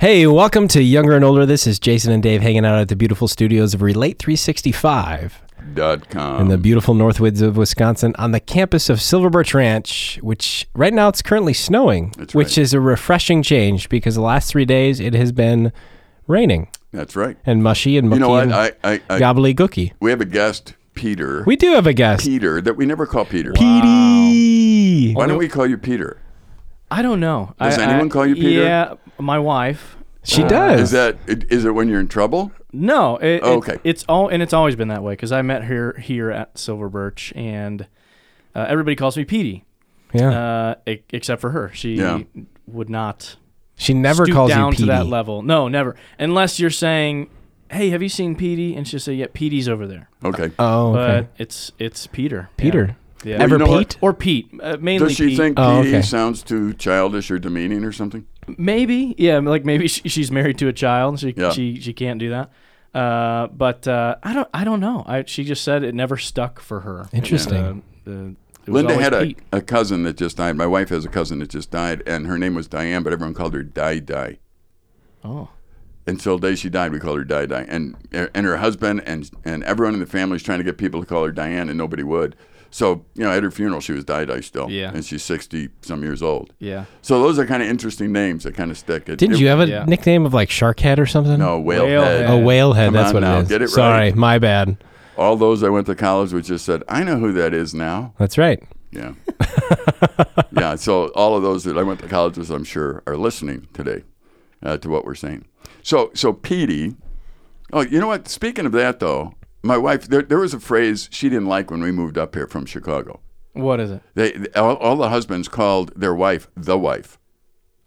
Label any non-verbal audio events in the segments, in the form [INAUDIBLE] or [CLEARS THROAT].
Hey, welcome to Younger and Older. This is Jason and Dave hanging out at the beautiful studios of Relate 365 Dot com. in the beautiful Northwoods of Wisconsin on the campus of Silver Birch Ranch, which right now it's currently snowing, That's which right. is a refreshing change because the last three days it has been raining That's right. and mushy and mucky You know what? and I, I, I gobbledygooky. we have a guest, Peter. We do have a guest. Peter that we never call Peter. Petey. Why don't we call you Peter? I don't know. Does I- anyone I- call you Peter? Yeah, my wife. She Uh, does. Is that is it when you're in trouble? No, it, Oh, it- okay. It's all and it's always been that way because I met her here at Silver Birch, and uh, everybody calls me Petey, yeah. uh, e- except for her. She Yeah. would not she never calls down you to that level. No, never. Unless you're saying, "Hey, have you seen Petey?" and she'll say, "Yeah, Petey's over there." Okay. Oh, okay. But it's it's Peter. Yeah. Peter. Yeah. Ever you know what? Pete? or Pete, uh, mainly Does she Pete. think Oh, Petey okay. sounds too childish or demeaning or something? Maybe, yeah, like maybe [LAUGHS] she, she's married to a child. She Yeah. she she can't do that. Uh, but uh, I don't I don't know. I she just said it never stuck for her. Interesting. Uh, the- Linda had a, a cousin that just died. My wife has a cousin that just died, and her name was Diane, but everyone called her Di Di. Oh, Until the day she died, we called her Di Di. And and her husband and and everyone in the family is trying to get people to call her Diane, and nobody would. So you know, at her funeral, she was Di Di still. Yeah. And she's sixty some years old. yeah. So those are kind of interesting names that kind of stick. It, Didn't it- you have a yeah. nickname of like Sharkhead or something? No, whalehead. Whalehead. Oh, Whalehead. Come That's what now, it is. get it right. Sorry, my bad. All those I went to college with just said, I know who that is now. That's right. Yeah. [LAUGHS] yeah. So all of those that I went to college with, I'm sure, are listening today uh, to what we're saying. So, so Petey. Oh, you know what? Speaking of that, though, my wife, there, there was a phrase she didn't like when we moved up here from Chicago. What is it? They, all, all the husbands called their wife the wife.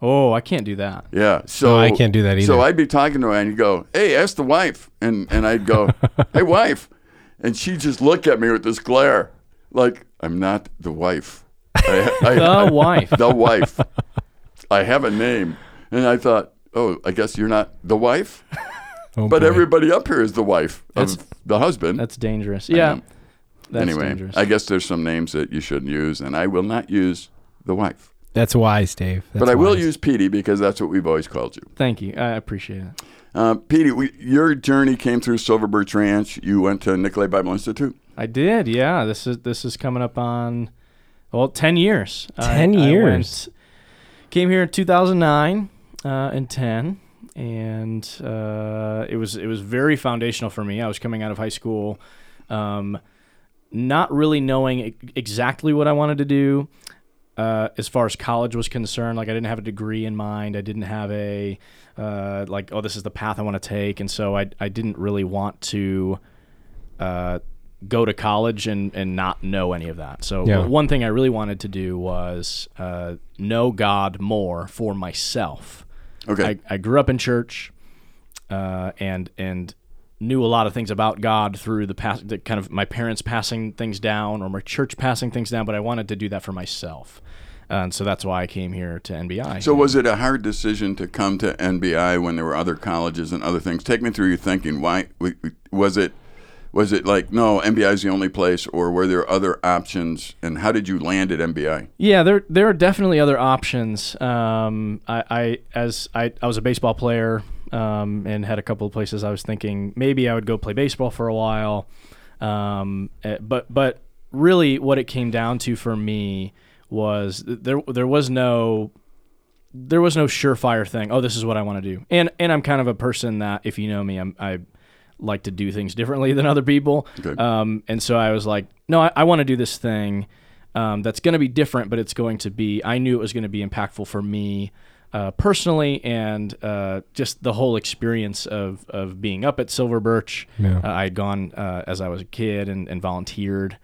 Oh, I can't do that. Yeah. So No, I can't do that either. So I'd be talking to her and you go, "Hey, ask the wife," and and I'd go, [LAUGHS] "Hey, wife," and she'd just look at me with this glare, like I'm not the wife. I, I, [LAUGHS] The wife. the wife. I have a name, and I thought, oh, I guess you're not the wife, [LAUGHS] Oh, but boy. everybody up here is the wife of That's- the husband. That's dangerous. Yeah. know. That's anyway, dangerous. I guess there's some names that you shouldn't use, and I will not use the wife. That's wise, Dave. That's but I will wise. use Petey because that's what we've always called you. Thank you. I appreciate it. Uh, Petey, we, your journey came through Silver Birch Ranch. You went to Nicolet Bible Institute. I did. Yeah. This is this is coming up on well, 10 years. 10 I years. went- came here in 2009 uh, and 10 and uh, it was it was very foundational for me. I was coming out of high school um, not really knowing exactly what I wanted to do uh, as far as college was concerned. Like I didn't have a degree in mind. I didn't have a uh, like oh this is the path I want to take, and so I I didn't really want to uh, go to college and and not know any of that. So Yeah. one thing I really wanted to do was uh, know God more for myself. Okay. I, I grew up in church, uh, and and knew a lot of things about God through the past, the kind of my parents passing things down or my church passing things down. But I wanted to do that for myself, and so that's why I came here to NBI. so was it a hard decision to come to NBI when there were other colleges and other things? Take me through your thinking. Why was it? Was it like no NBI is the only place, or were there other options? And how did you land at NBI? Yeah, there there are definitely other options. Um, I, I as I, I was a baseball player um, and had a couple of places I was thinking maybe I would go play baseball for a while. Um, eh, but but really, what it came down to for me was there there was no there was no surefire thing. Oh, this is what I want to do. And and I'm kind of a person that if you know me, I'm I like to do things differently than other people. Okay. Um, and so I was like, no, I, I want to do this thing um, that's going to be different, but it's going to be. I knew it was going to be impactful for me uh, personally, and uh, just the whole experience of of being up at Silver Birch. Yeah. Uh, I had gone uh, as I was a kid and, and volunteered.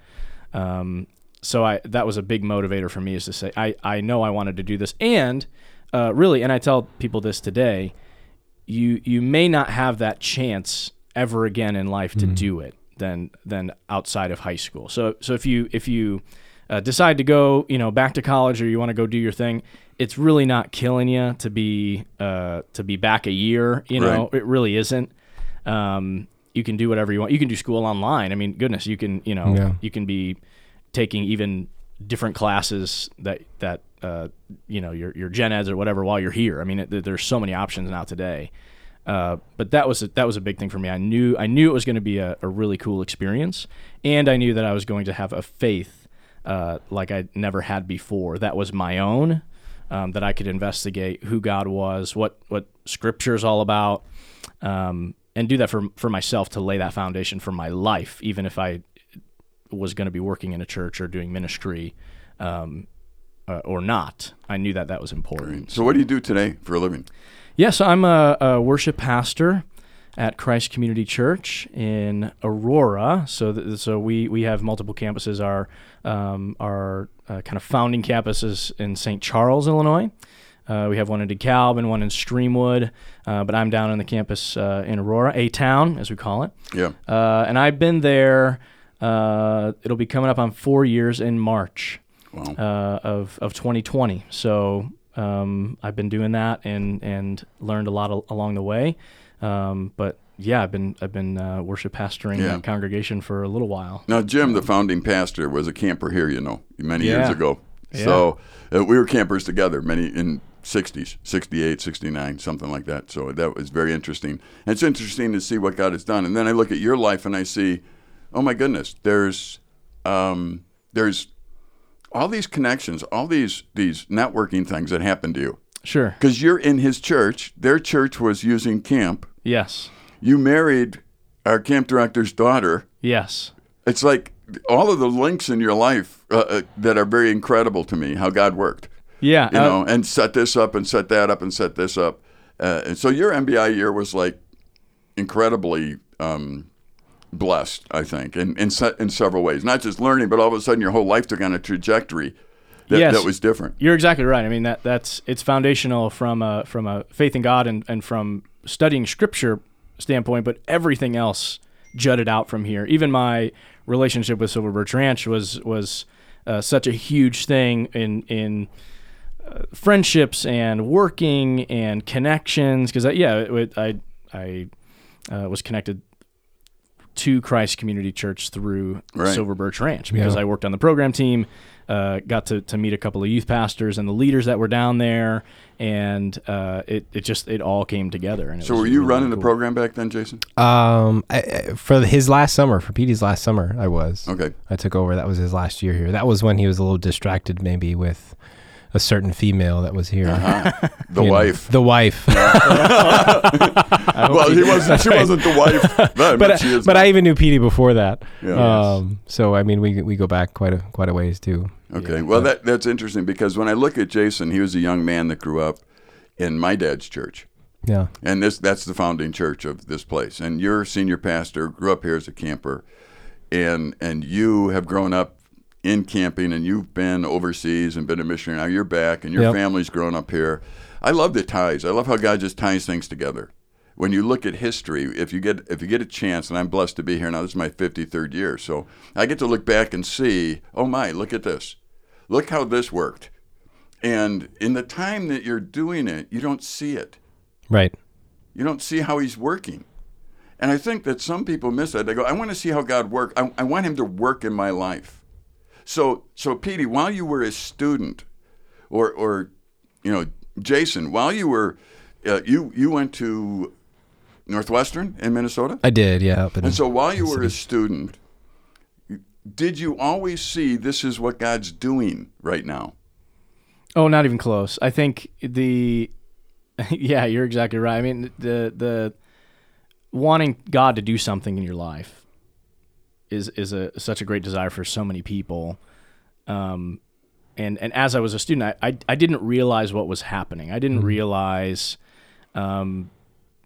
Um, so I that was a big motivator for me is to say I, I know I wanted to do this and uh, really and I tell people this today you you may not have that chance ever again in life to do it than than outside of high school. So so if you if you uh, decide to go you know back to college or you want to go do your thing, it's really not killing you to be uh, to be back a year. You know Right. it really isn't. Um, you can do whatever you want. You can do school online. I mean, goodness, you can you know Yeah. you can be taking even different classes that that uh, you know your your gen eds or whatever while you're here. I mean, it, there's so many options now today. Uh, but that was a, that was a big thing for me. I knew I knew it was going to be a, a, really cool experience, and I knew that I was going to have a faith uh, like I never had before. That was my own. Um, that I could investigate who God was, what what Scripture is all about, um, and do that for for myself to lay that foundation for my life, even if I was going to be working in a church or doing ministry. Um, uh, or not, I knew that that was important. So, what do you do today for a living? Yes, I'm a, a, worship pastor at Christ Community Church in Aurora. So, th- so we, we have multiple campuses. Our um, our uh, kind of founding campus is in St. Charles, Illinois. Uh, we have one in DeKalb and one in Streamwood, uh, but I'm down on the campus uh, in Aurora, A Town, as we call it. Yeah. Uh, and I've been there. Uh, it'll be coming up on four years in March wow. of of 2020. So um, I've been doing that and and learned a lot of, along the way. Um, but yeah, I've been I've been uh, worship pastoring yeah. congregation for a little while. Now, Jim, the founding pastor, was a camper here. You know, many yeah. years ago. Yeah. So uh, we were campers together. Many in 60s, 68, 69, something like that. So that was very interesting. And it's interesting to see what God has done. And then I look at your life and I see, oh my goodness, there's um, there's all these connections, all these these networking things that happened to you. Sure. Because you're in his church. Their church was using camp. Yes. You married our camp director's daughter. Yes. It's like all of the links in your life uh, uh, that are very incredible to me. How God worked. Yeah. You uh, know, and set this up and set that up and set this up. Uh, and so your NBI year was like incredibly um, blessed, I think, in, in, in several ways. Not just learning, but all of a sudden your whole life took on a trajectory that, yes, that was different. You're exactly right. I mean, that that's it's foundational from a, from a faith in God and, and from studying Scripture standpoint, but everything else jutted out from here. Even my relationship with Silver Birch Ranch was was uh, such a huge thing in in uh, friendships and working and connections. Because yeah, it, I I uh, was connected to Christ Community Church through right. Silver Birch Ranch because yeah. I worked on the program team. Uh, got to, to meet a couple of youth pastors and the leaders that were down there, and uh, it, it just it all came together. And so, were you really running cool. the program back then, Jason? Um, I, for his last summer, for Petey's last summer, I was. Okay. I took over. That was his last year here. That was when he was a little distracted, maybe with a certain female that was here. Uh-huh. [LAUGHS] The wife. Know, the wife. well, he wasn't. She wasn't the wife. Then, [LAUGHS] but but, but I even knew Petey before that. Yeah. Um, so I mean, we we go back quite a quite a ways too. Okay. Yeah. Well, that that's interesting because when I look at Jason, he was a young man that grew up in my dad's church. Yeah. And this that's the founding church of this place. And your senior pastor grew up here as a camper, and and you have grown up in camping and you've been overseas and been a missionary. Now you're back and your yep. family's grown up here. I love the ties. I love how God just ties things together. When you look at history, if you get if you get a chance, and I'm blessed to be here now, this is my 53rd year, so I get to look back and see, oh my, look at this, look how this worked, and in the time that you're doing it, you don't see it. Right. You don't see how He's working. And I think that some people miss that. They go, I want to see how God works. I, I want Him to work in my life. So, so Petey, while you were a student, or, or, you know, Jason, while you were, uh, you you went to Northwestern in Minnesota. I did, yeah. and so while you were a student, did you always see this is what God's doing right now? Oh, not even close. I think the, [LAUGHS] yeah, you're exactly right. I mean, the the wanting God to do something in your life is is a such a great desire for so many people. Um, and and as I was a student, I, I, I didn't realize what was happening. I didn't mm-hmm. realize, um,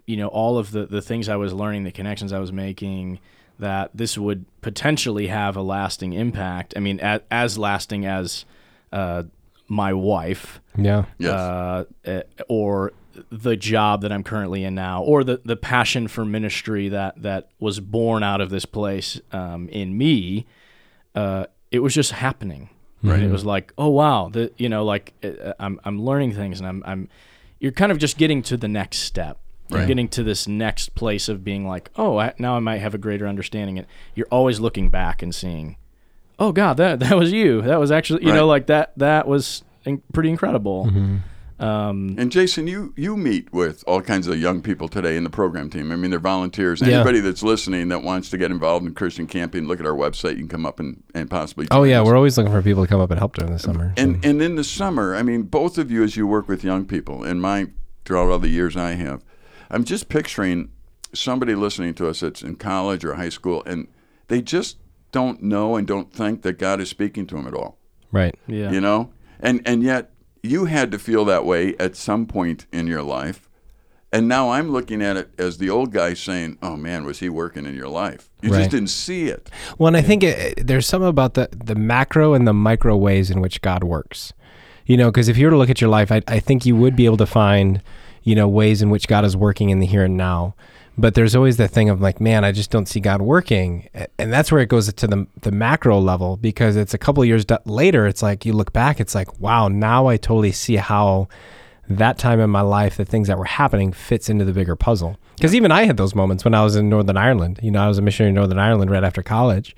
you know, all of the the things I was learning, the connections I was making, that this would potentially have a lasting impact. I mean, as, as lasting as uh, my wife. Yeah. Yes. Uh, eh, or the job that I'm currently in now, or the the passion for ministry that that was born out of this place um, in me, uh, it was just happening. Right. Mm-hmm. It was like, oh wow, the you know, like uh, I'm I'm learning things, and I'm I'm you're kind of just getting to the next step. You're getting to this next place of being like, oh, I, now I might have a greater understanding. And you're always looking back and seeing, oh God, that that was you. That was actually you Right. know like that that was in, pretty incredible. Mm-hmm. Um, And Jason, you you meet with all kinds of young people today in the program team. I mean, they're volunteers. Yeah. Anybody that's listening that wants to get involved in Christian camping, look at our website. You can come up and, and possibly. Oh yeah, us. we're always looking for people to come up and help during the summer. And and in the summer, I mean, both of you as you work with young people, and my throughout all the years I have, I'm just picturing somebody listening to us that's in college or high school, and they just don't know and don't think that God is speaking to them at all. right. yeah. You know, and and yet you had to feel that way at some point in your life. And now I'm looking at it as the old guy saying, "Oh man, was he working in your life? You Right. just didn't see it." Well, and I think it, there's something about the the macro and the micro ways in which God works. You know, because if you were to look at your life, I, I think you would be able to find, you know, ways in which God is working in the here and now. But there's always that thing of like, man, I just don't see God working, and that's where it goes to the the macro level because it's a couple of years d- later. It's like you look back, it's like, wow, now I totally see how that time in my life, the things that were happening fits into the bigger puzzle. Because even I had those moments when I was in Northern Ireland. You know, I was a missionary in Northern Ireland right after college.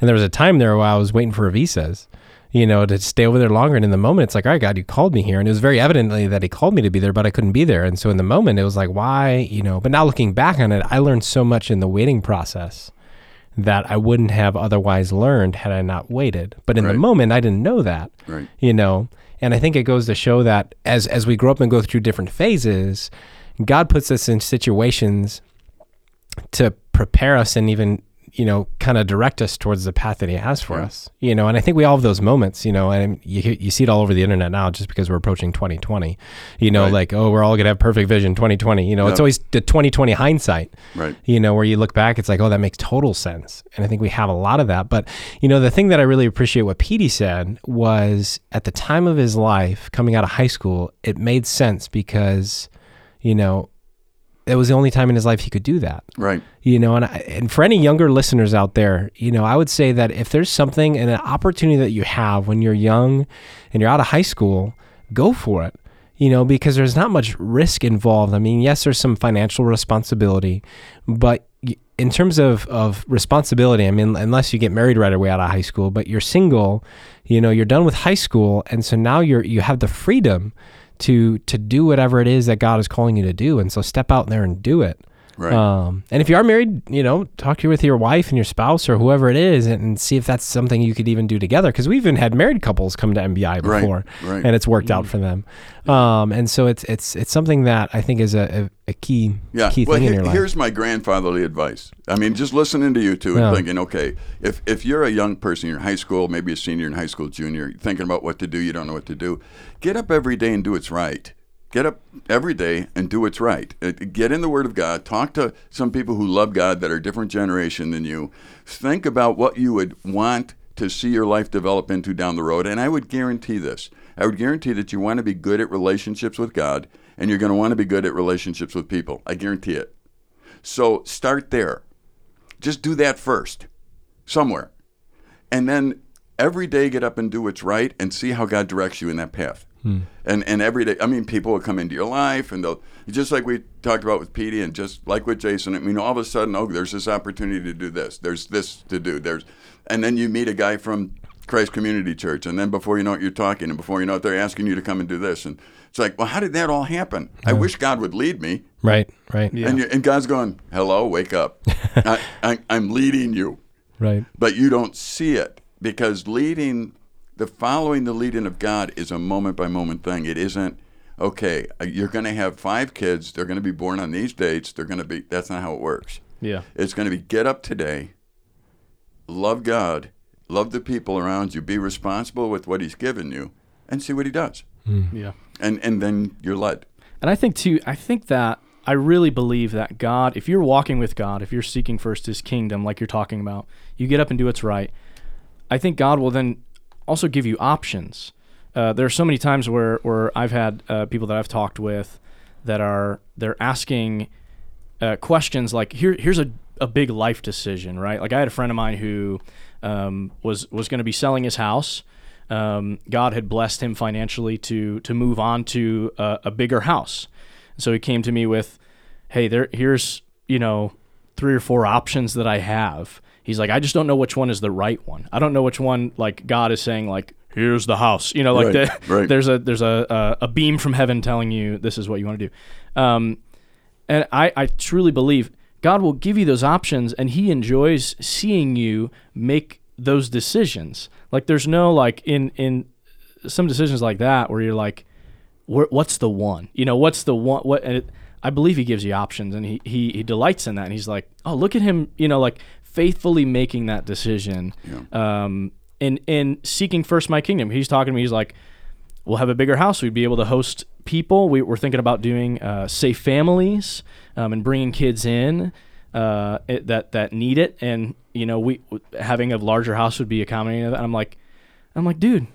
And there was a time there where I was waiting for visas, you know, to stay over there longer. And in the moment, it's like, all right, God, you called me here. And it was very evidently that He called me to be there, but I couldn't be there. And so in the moment, it was like, why, you know, but now looking back on it, I learned so much in the waiting process that I wouldn't have otherwise learned had I not waited. But in Right. the moment, I didn't know that Right. you know and i think it goes to show that as as we grow up and go through different phases god puts us in situations to prepare us and even you know kind of direct us towards the path that he has for Yeah. us you know and i think we all have those moments you know and you, you see it all over the internet now just because we're approaching 2020 you know Right. like oh we're all gonna have perfect vision 2020 you know it's always the 2020 hindsight Right. you know, where you look back, it's like, oh, that makes total sense. And I think we have a lot of that. But, you know, the thing that I really appreciate what Petey said was at the time of his life, coming out of high school, it made sense because, you know, it was the only time in his life he could do that Right. you know and I, and for any younger listeners out there you know i would say that if there's something and an opportunity that you have when you're young and you're out of high school go for it you know because there's not much risk involved i mean yes there's some financial responsibility but in terms of, of responsibility i mean unless you get married right away out of high school but you're single you know you're done with high school and so now you're you have the freedom to to do whatever it is that god is calling you to do. And so step out there and do it Right. um, and if you are married, you know, talk to with your wife and your spouse or whoever it is, and, and see if that's something you could even do together. Because we've even had married couples come to NBI before, right. right. and it's worked out for them. Um, and so it's it's it's something that I think is a, a, a key Yeah. key well, thing in your life. here's my grandfatherly advice. I mean, just listening to you two and Yeah. thinking, okay, if if you're a young person, you're in high school, maybe a senior in high school, junior, thinking about what to do, you don't know what to do, get up every day and do what's right. Get up every day and do what's right. Uh, Get in the Word of God. Talk to some people who love God that are different generation than you. Think about what you would want to see your life develop into down the road. And I would guarantee this. I would guarantee that you want to be good at relationships with God and you're going to want to be good at relationships with people. I guarantee it. So start there. Just do that first, somewhere. And then every day get up and do what's right and see how God directs you in that path. Hmm. And and every day, I mean, people will come into your life and they'll, just like we talked about with Petey and just like with Jason, I mean, all of a sudden, oh, there's this opportunity to do this. There's this to do. There's, and then you meet a guy from Christ Community Church. And then before you know it, you're talking. And before you know it, they're asking you to come and do this. And it's like, well, how did that all happen? I wish God would lead me. right, right, Yeah. And, you, and God's going, hello, wake up. [LAUGHS] I, I, I'm leading you right. but you don't see it because leading the following the leading of God is a moment by moment thing. It isn't okay. uh, You're going to have five kids. They're going to be born on these dates. They're going to be. That's not how it works. Yeah. It's going to be get up today, love God, love the people around you, be responsible with what He's given you, and see what He does. Yeah. And and then you're led. And I think too, I think that I really believe that God, if you're walking with God, if you're seeking first His kingdom, like you're talking about, you get up and do what's right. I think God will then also give you options. Uh, there are so many times where where I've had uh, people that I've talked with that are they're asking uh, questions like here here's a, a big life decision right? Like I had a friend of mine who um, was was going to be selling his house. Um, God had blessed him financially to to move on to a, a bigger house. So he came to me with hey there here's you know three or four options that I have He's like, I just don't know which one is the right one. I don't know which one like God is saying like, here's the house. You know, like Right, the, [LAUGHS] right. there's a there's a, a a beam from heaven telling you this is what you want to do. Um, and I I truly believe God will give you those options, and He enjoys seeing you make those decisions. Like there's no like in in some decisions like that where you're like, what's the one? You know, what's the one? What? And it, I believe he gives you options, and he, he he delights in that. And he's like, oh, look at him, you know, like faithfully making that decision, um, and and seeking first my kingdom. He's talking to me. He's like, we'll have a bigger house. We'd be able to host people. We, we're thinking about doing uh, safe families um, and bringing kids in uh, it, that that need it. And you know, we having a larger house would be accommodating of that. And I'm like, I'm like, dude,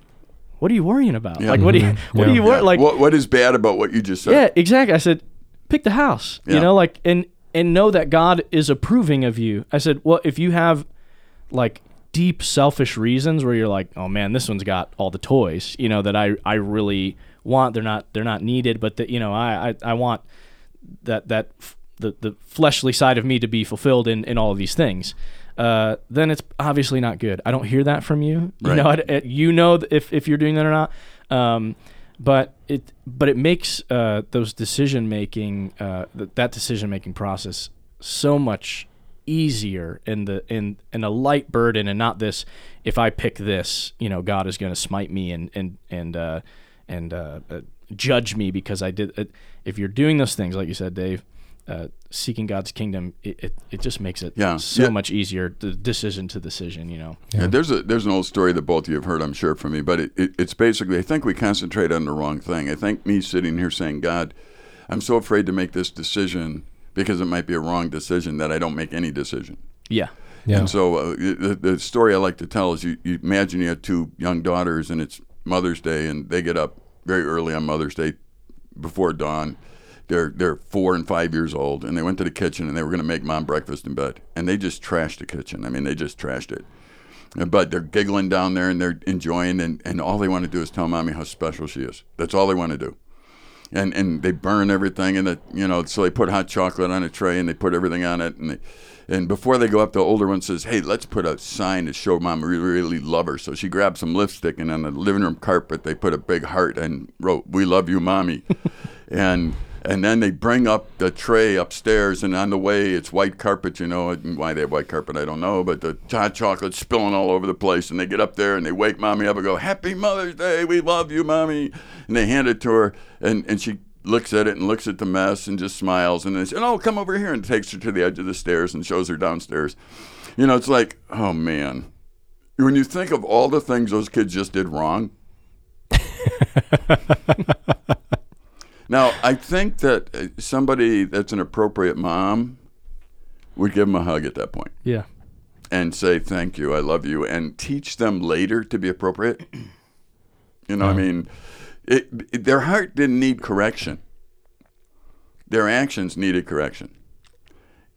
what are you worrying about? Yeah. Like, what do you [LAUGHS] what do you wor- Yeah. like? what, what is bad about what you just said? Yeah, exactly. I said, pick the house. Yeah. You know, like and and know that God is approving of you. I said, well, if you have like deep selfish reasons where you're like, oh man, this one's got all the toys, you know, that I I really want. They're not they're not needed, but that you know, I I, I want that that f- the the fleshly side of me to be fulfilled in in all of these things. Uh, then it's obviously not good. I don't hear that from you. You know, I, I- you know if if you're doing that or not. Um, but it but it makes uh, those decision making uh, th- that decision making process so much easier and the and and a light burden and not this if I pick this you know God is going to smite me and and and uh, and uh, uh, judge me because I did it. if you're doing those things like you said Dave uh, seeking God's kingdom it, it, it just makes it Yeah. so Yeah. much easier the decision to decision you know Yeah, there's a there's an old story that both of you have heard, I'm sure, from me, but it, it, it's basically I think we concentrate on the wrong thing. I think me sitting here saying, God, I'm so afraid to make this decision because it might be a wrong decision that I don't make any decision. yeah Yeah. And so uh, the, the story I like to tell is you, you imagine you have two young daughters and it's Mother's Day and they get up very early on Mother's Day before dawn. They're they're four and five years old and they went to the kitchen and they were going to make mom breakfast in bed and they just trashed the kitchen. I mean they just trashed it. But they're giggling down there and they're enjoying and, and all they want to do is tell mommy how special she is. That's all they want to do and and they burn everything and the you know so they put hot chocolate on a tray and they put everything on it and they, and before they go up the older one says hey let's put a sign to show mom we really, really love her so she grabs some lipstick and on the living room carpet they put a big heart and wrote we love you mommy [LAUGHS] and and then they bring up the tray upstairs and on the way it's white carpet you know why they have white carpet i don't know but the hot chocolate spilling all over the place. And they get up there and they wake mommy up and go happy mother's day we love you mommy. And they hand it to her and, and she looks at it and looks at the mess and just smiles. And they say oh come over here and takes her to the edge of the stairs and shows her downstairs. You know it's like oh man. When you think of all the things those kids just did wrong [LAUGHS] Now, I think that uh, somebody that's an appropriate mom would give them a hug at that point yeah and say, Thank you, I love you, and teach them later to be appropriate. [CLEARS THROAT] You know, I mean, it, it- their heart didn't need correction, their actions needed correction.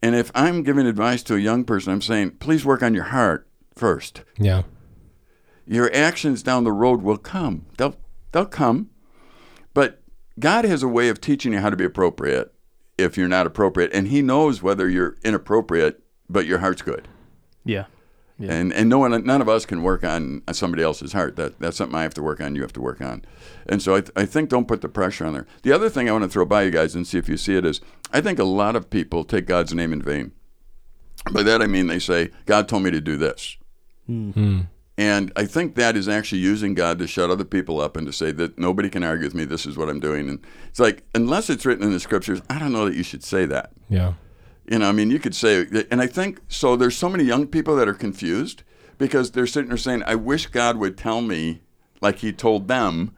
And if I'm giving advice to a young person, I'm saying, Please work on your heart first. Yeah. Your actions down the road will come. They'll they'll come. But God has a way of teaching you how to be appropriate if you're not appropriate, and He knows whether you're inappropriate, but your heart's good. yeah Yeah. And and no one, none of us can work on somebody else's heart. That that's something I have to work on. You have to work on. And so I, th- I think don't put the pressure on there. The other thing I want to throw by you guys and see if you see it is I think a lot of people take God's name in vain. By that I mean they say God told me to do this. Hmm. Hmm. And I think that is actually using God to shut other people up and to say that nobody can argue with me. This is what I'm doing. And it's like, unless it's written in the scriptures, I don't know that you should say that. Yeah. You know, I mean, you could say, and I think so. There's so many young people that are confused because they're sitting there saying, I wish God would tell me, like He told them,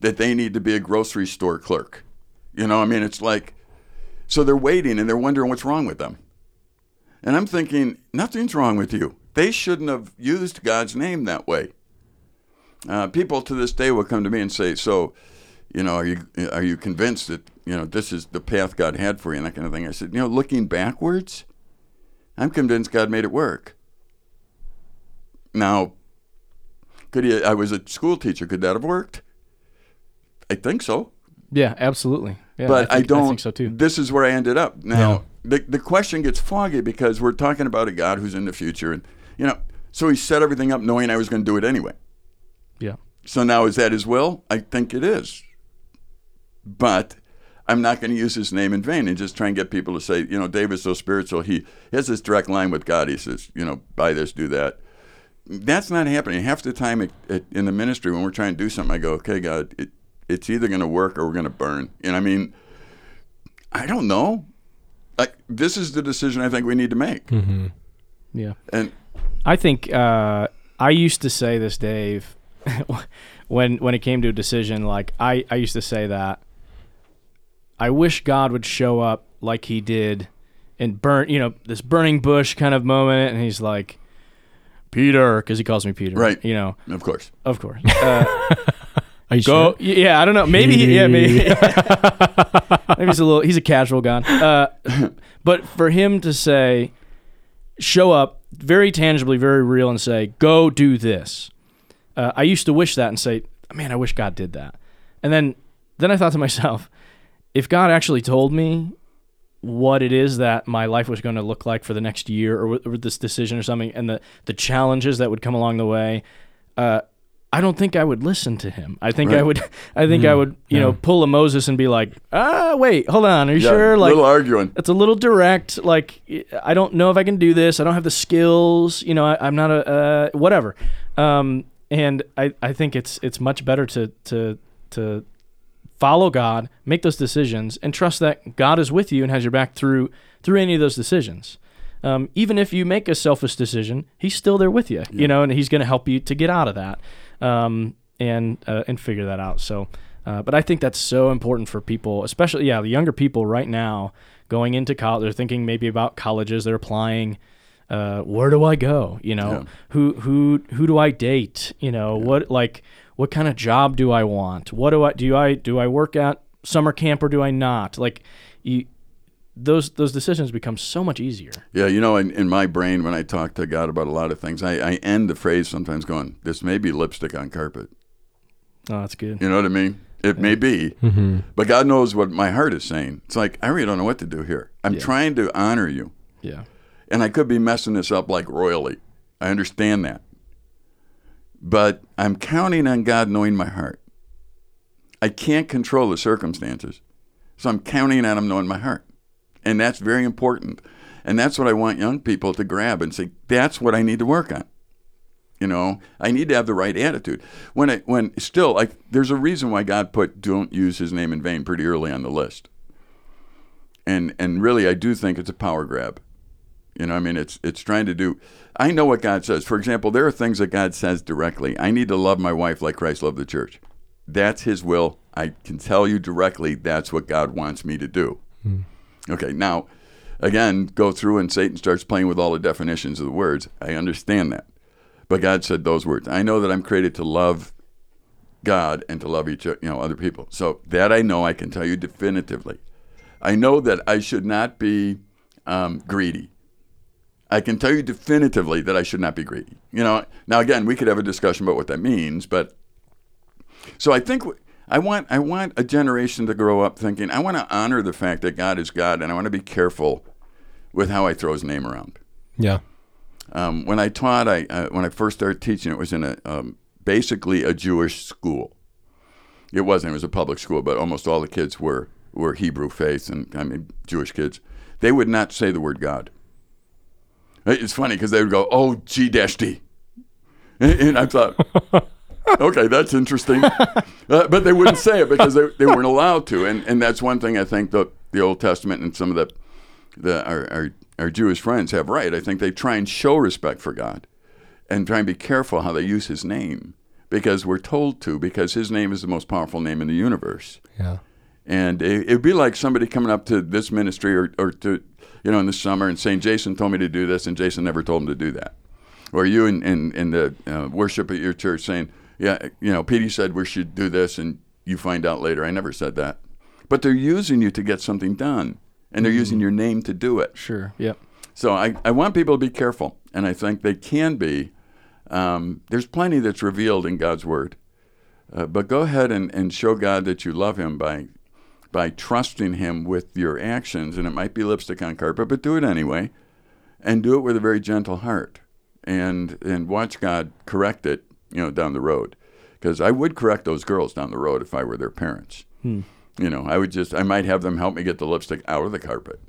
that they need to be a grocery store clerk. You know, I mean, it's like, so they're waiting and they're wondering what's wrong with them. And I'm thinking, nothing's wrong with you. They shouldn't have used God's name that way. Uh, people to this day will come to me and say, "So, you know, are you are you convinced that you know this is the path God had for you and that kind of thing?" I said, "You know, looking backwards, I'm convinced God made it work." Now, could he? I was a school teacher. Could that have worked? I think so Yeah, absolutely. Yeah, but I, think, don't. I think so too. This is where I ended up. Now, the the question gets foggy because we're talking about a God who's in the future, and you know, so he set everything up knowing I was going to do it anyway. Yeah. So now is that his will? I think it is. But I'm not going to use his name in vain and just try and get people to say, you know, David's so spiritual. He has this direct line with God. He says, you know, buy this, do that. That's not happening. Half the time it, it, in the ministry, when we're trying to do something, I go, okay, God, it, it's either going to work or we're going to burn. And I mean, I don't know. Like, this is the decision I think we need to make. Mm-hmm. Yeah. And I think uh, I used to say this, Dave, [LAUGHS] when when it came to a decision. Like I, I used to say that I wish God would show up like He did and burn, you know, this burning bush kind of moment, and He's like, Peter, because he calls me Peter, Right. You know, of course, of course. [LAUGHS] Uh, [LAUGHS] Are you go, sure? yeah. I don't know. Maybe, he, yeah, maybe. maybe he's a little. He's a casual guy. Uh, but for him to say, show up very tangibly, very real, and say, "Go do this." Uh, I used to wish that and say, "Man, I wish God did that." And then, then I thought to myself, if God actually told me what it is that my life was going to look like for the next year, or, with- this decision or something, and the the challenges that would come along the way, uh, I don't think I would listen to him. I think I would. [LAUGHS] I think I would, you know, pull a Moses and be like, "Ah, wait, hold on, are you yeah, sure?" a Like, little arguing. it's a little direct. Like I don't know if I can do this. I don't have the skills. You know, I, I'm not a uh, whatever. Um, and I, I think it's it's much better to to to follow God, make those decisions, and trust that God is with you and has your back through through any of those decisions. Um, even if you make a selfish decision, He's still there with you. You know, and He's going to help you to get out of that um, and uh, and figure that out. So. Uh, but I think that's so important for people, especially yeah, the younger people right now going into college. They're thinking maybe about colleges. They're applying. Uh, where do I go? You know, Yeah. who who who do I date? You know, what like what kind of job do I want? What do I do? I do I work at summer camp or do I not? Like, you, those those decisions become so much easier. Yeah, you know, in, in my brain, when I talk to God about a lot of things, I, I end the phrase sometimes going, "This may be lipstick on carpet." Oh, that's good. You know what I mean? It may be, Mm-hmm. but God knows what my heart is saying. It's like I really don't know what to do here. I'm Yeah. trying to honor you, Yeah. and I could be messing this up like royally. I understand that, but I'm counting on God knowing my heart. I can't control the circumstances, so I'm counting on Him knowing my heart, and that's very important. And that's what I want young people to grab and say, "That's what I need to work on." You know, I need to have the right attitude. When I, when still like there's a reason why God put don't use his name in vain pretty early on the list. And and really I do think it's a power grab. You know, I mean it's it's trying to do I know what God says. For example, there are things that God says directly. I need to love my wife like Christ loved the church. That's his will. I can tell you directly that's what God wants me to do. Hmm. Okay, now again, go through and Satan starts playing with all the definitions of the words. I understand that. But God said those words. I know that I'm created to love God and to love each you know other people. So that I know I can tell you definitively. I know that I should not be um, greedy. I can tell you definitively that I should not be greedy. You know. Now again, we could have a discussion about what that means, but so I think I want I want a generation to grow up thinking I want to honor the fact that God is God, and I want to be careful with how I throw His name around. Yeah. Um, when I taught, I uh, when I first started teaching, it was in a um, basically a Jewish school. It wasn't; it was a public school, but almost all the kids were were Hebrew faith, and I mean Jewish kids. They would not say the word God. It's funny because they would go, "Oh, G dash D," and, and I thought, [LAUGHS] okay, that's interesting. [LAUGHS] Uh, but they wouldn't say it because they, they weren't allowed to. And, and that's one thing I think the, the Old Testament and some of the, the our, our, our Jewish friends have right. I think they try and show respect for God and try and be careful how they use his name because we're told to, because his name is the most powerful name in the universe. Yeah. And it, it'd be like somebody coming up to this ministry or, or to, you know, in the summer and saying, Jason told me to do this, and Jason never told him to do that. Or you in, in, in the uh, worship at your church saying, yeah, you know, Petey said we should do this, and you find out later, I never said that. But they're using you to get something done, and they're using your name to do it. Sure. Yep. So I, I want people to be careful, and I think they can be. Um, there's plenty that's revealed in God's Word. Uh, but go ahead and, and show God that you love Him by by trusting Him with your actions. And it might be lipstick on carpet, but do it anyway. And do it with a very gentle heart. And, and watch God correct it, you know, down the road. Because I would correct those girls down the road if I were their parents. Hmm. You know, I would just, I might have them help me get the lipstick out of the carpet,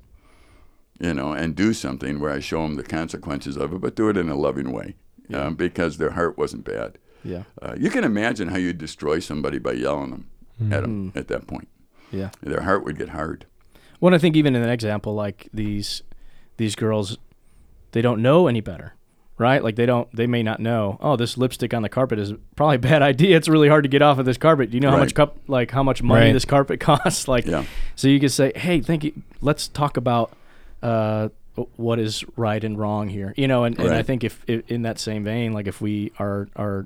you know, and do something where I show them the consequences of it, but do it in a loving way Yeah. um, because their heart wasn't bad. Yeah. Uh, you can imagine how you destroy somebody by yelling them at them at that point. Yeah. Their heart would get hard. Well, I think even in an example like these, these girls, they don't know any better, right? Like they don't, they may not know. Oh, this lipstick on the carpet is probably a bad [LAUGHS] idea. It's really hard to get off of this carpet. Do you know how much cup, like how much money Right. this carpet [LAUGHS] costs? like, Yeah. so you can say, hey, thank you. Let's talk about uh, what is right and wrong here. You know, and, and I think if, if in that same vein, like if we are are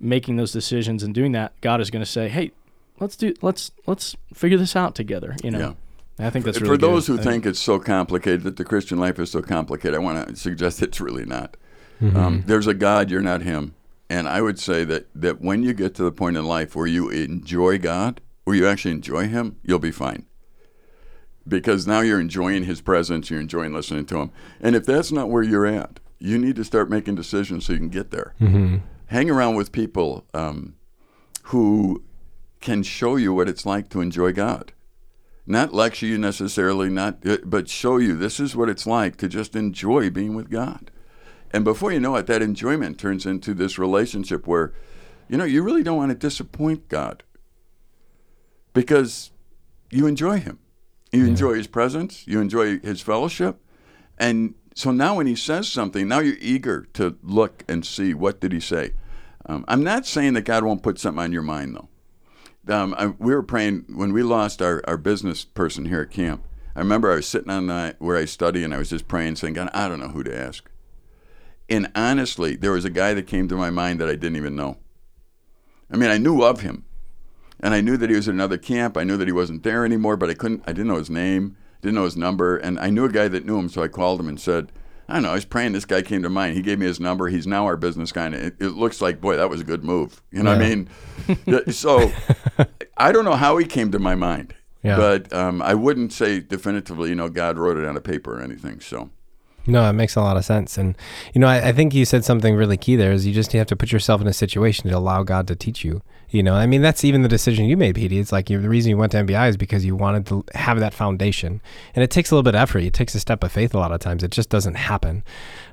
making those decisions and doing that, God is going to say, hey. Let's do. Let's let's figure this out together. You know, Yeah. I think that's For really those good. who think it's so complicated that the Christian life is so complicated, I want to suggest it's really not. Mm-hmm. Um, there's a God, you're not Him. And I would say that, that when you get to the point in life where you enjoy God, where you actually enjoy Him, you'll be fine. Because now you're enjoying His presence, you're enjoying listening to Him. And if that's not where you're at, you need to start making decisions so you can get there. Hang around with people um, who can show you what it's like to enjoy God not lecture you necessarily, not but show you this is what it's like to just enjoy being with God. And before you know it, that enjoyment turns into this relationship where, you know, you really don't want to disappoint God because you enjoy Him. You enjoy His presence, you enjoy His fellowship. And so now when He says something, now you're eager to look and see what did He say. Um, I'm not saying that God won't put something on your mind, though um, I, we were praying when we lost our, our business person here at camp. I remember I was sitting on the, where I study and I was just praying, saying, God, I don't know who to ask. And honestly, there was a guy that came to my mind that I didn't even know. I mean, I knew of him, and I knew that he was at another camp. I knew that he wasn't there anymore, but I couldn't. I didn't know his name, didn't know his number, and I knew a guy that knew him, so I called him and said, I don't know. I was praying. This guy came to mind. He gave me his number. He's now our business guy. And it, it looks like, boy, that was a good move. You know what I mean? [LAUGHS] So I don't know how he came to my mind, Yeah. but um, I wouldn't say definitively, you know, God wrote it on a paper or anything. So No, it makes a lot of sense. And, you know, I, I think you said something really key there is you just have to put yourself in a situation to allow God to teach you. You know, I mean, that's even the decision you made, Petey. It's like you, the reason you went to NBI is because you wanted to have that foundation. And it takes a little bit of effort. It takes a step of faith a lot of times. It just doesn't happen.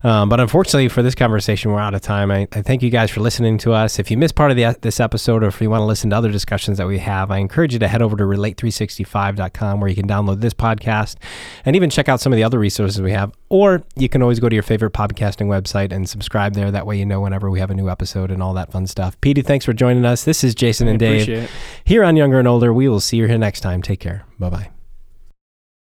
Um, but unfortunately, for this conversation, we're out of time. I, I thank you guys for listening to us. If you missed part of the, this episode or if you want to listen to other discussions that we have, I encourage you to head over to relate365.com where you can download this podcast and even check out some of the other resources we have. Or you can always go to your favorite podcasting website and subscribe there. That way you know whenever we have a new episode and all that fun stuff. Petey, thanks for joining us. This is Jason and Dave it. here on Younger and Older. We will see you here next time. Take care. Bye bye.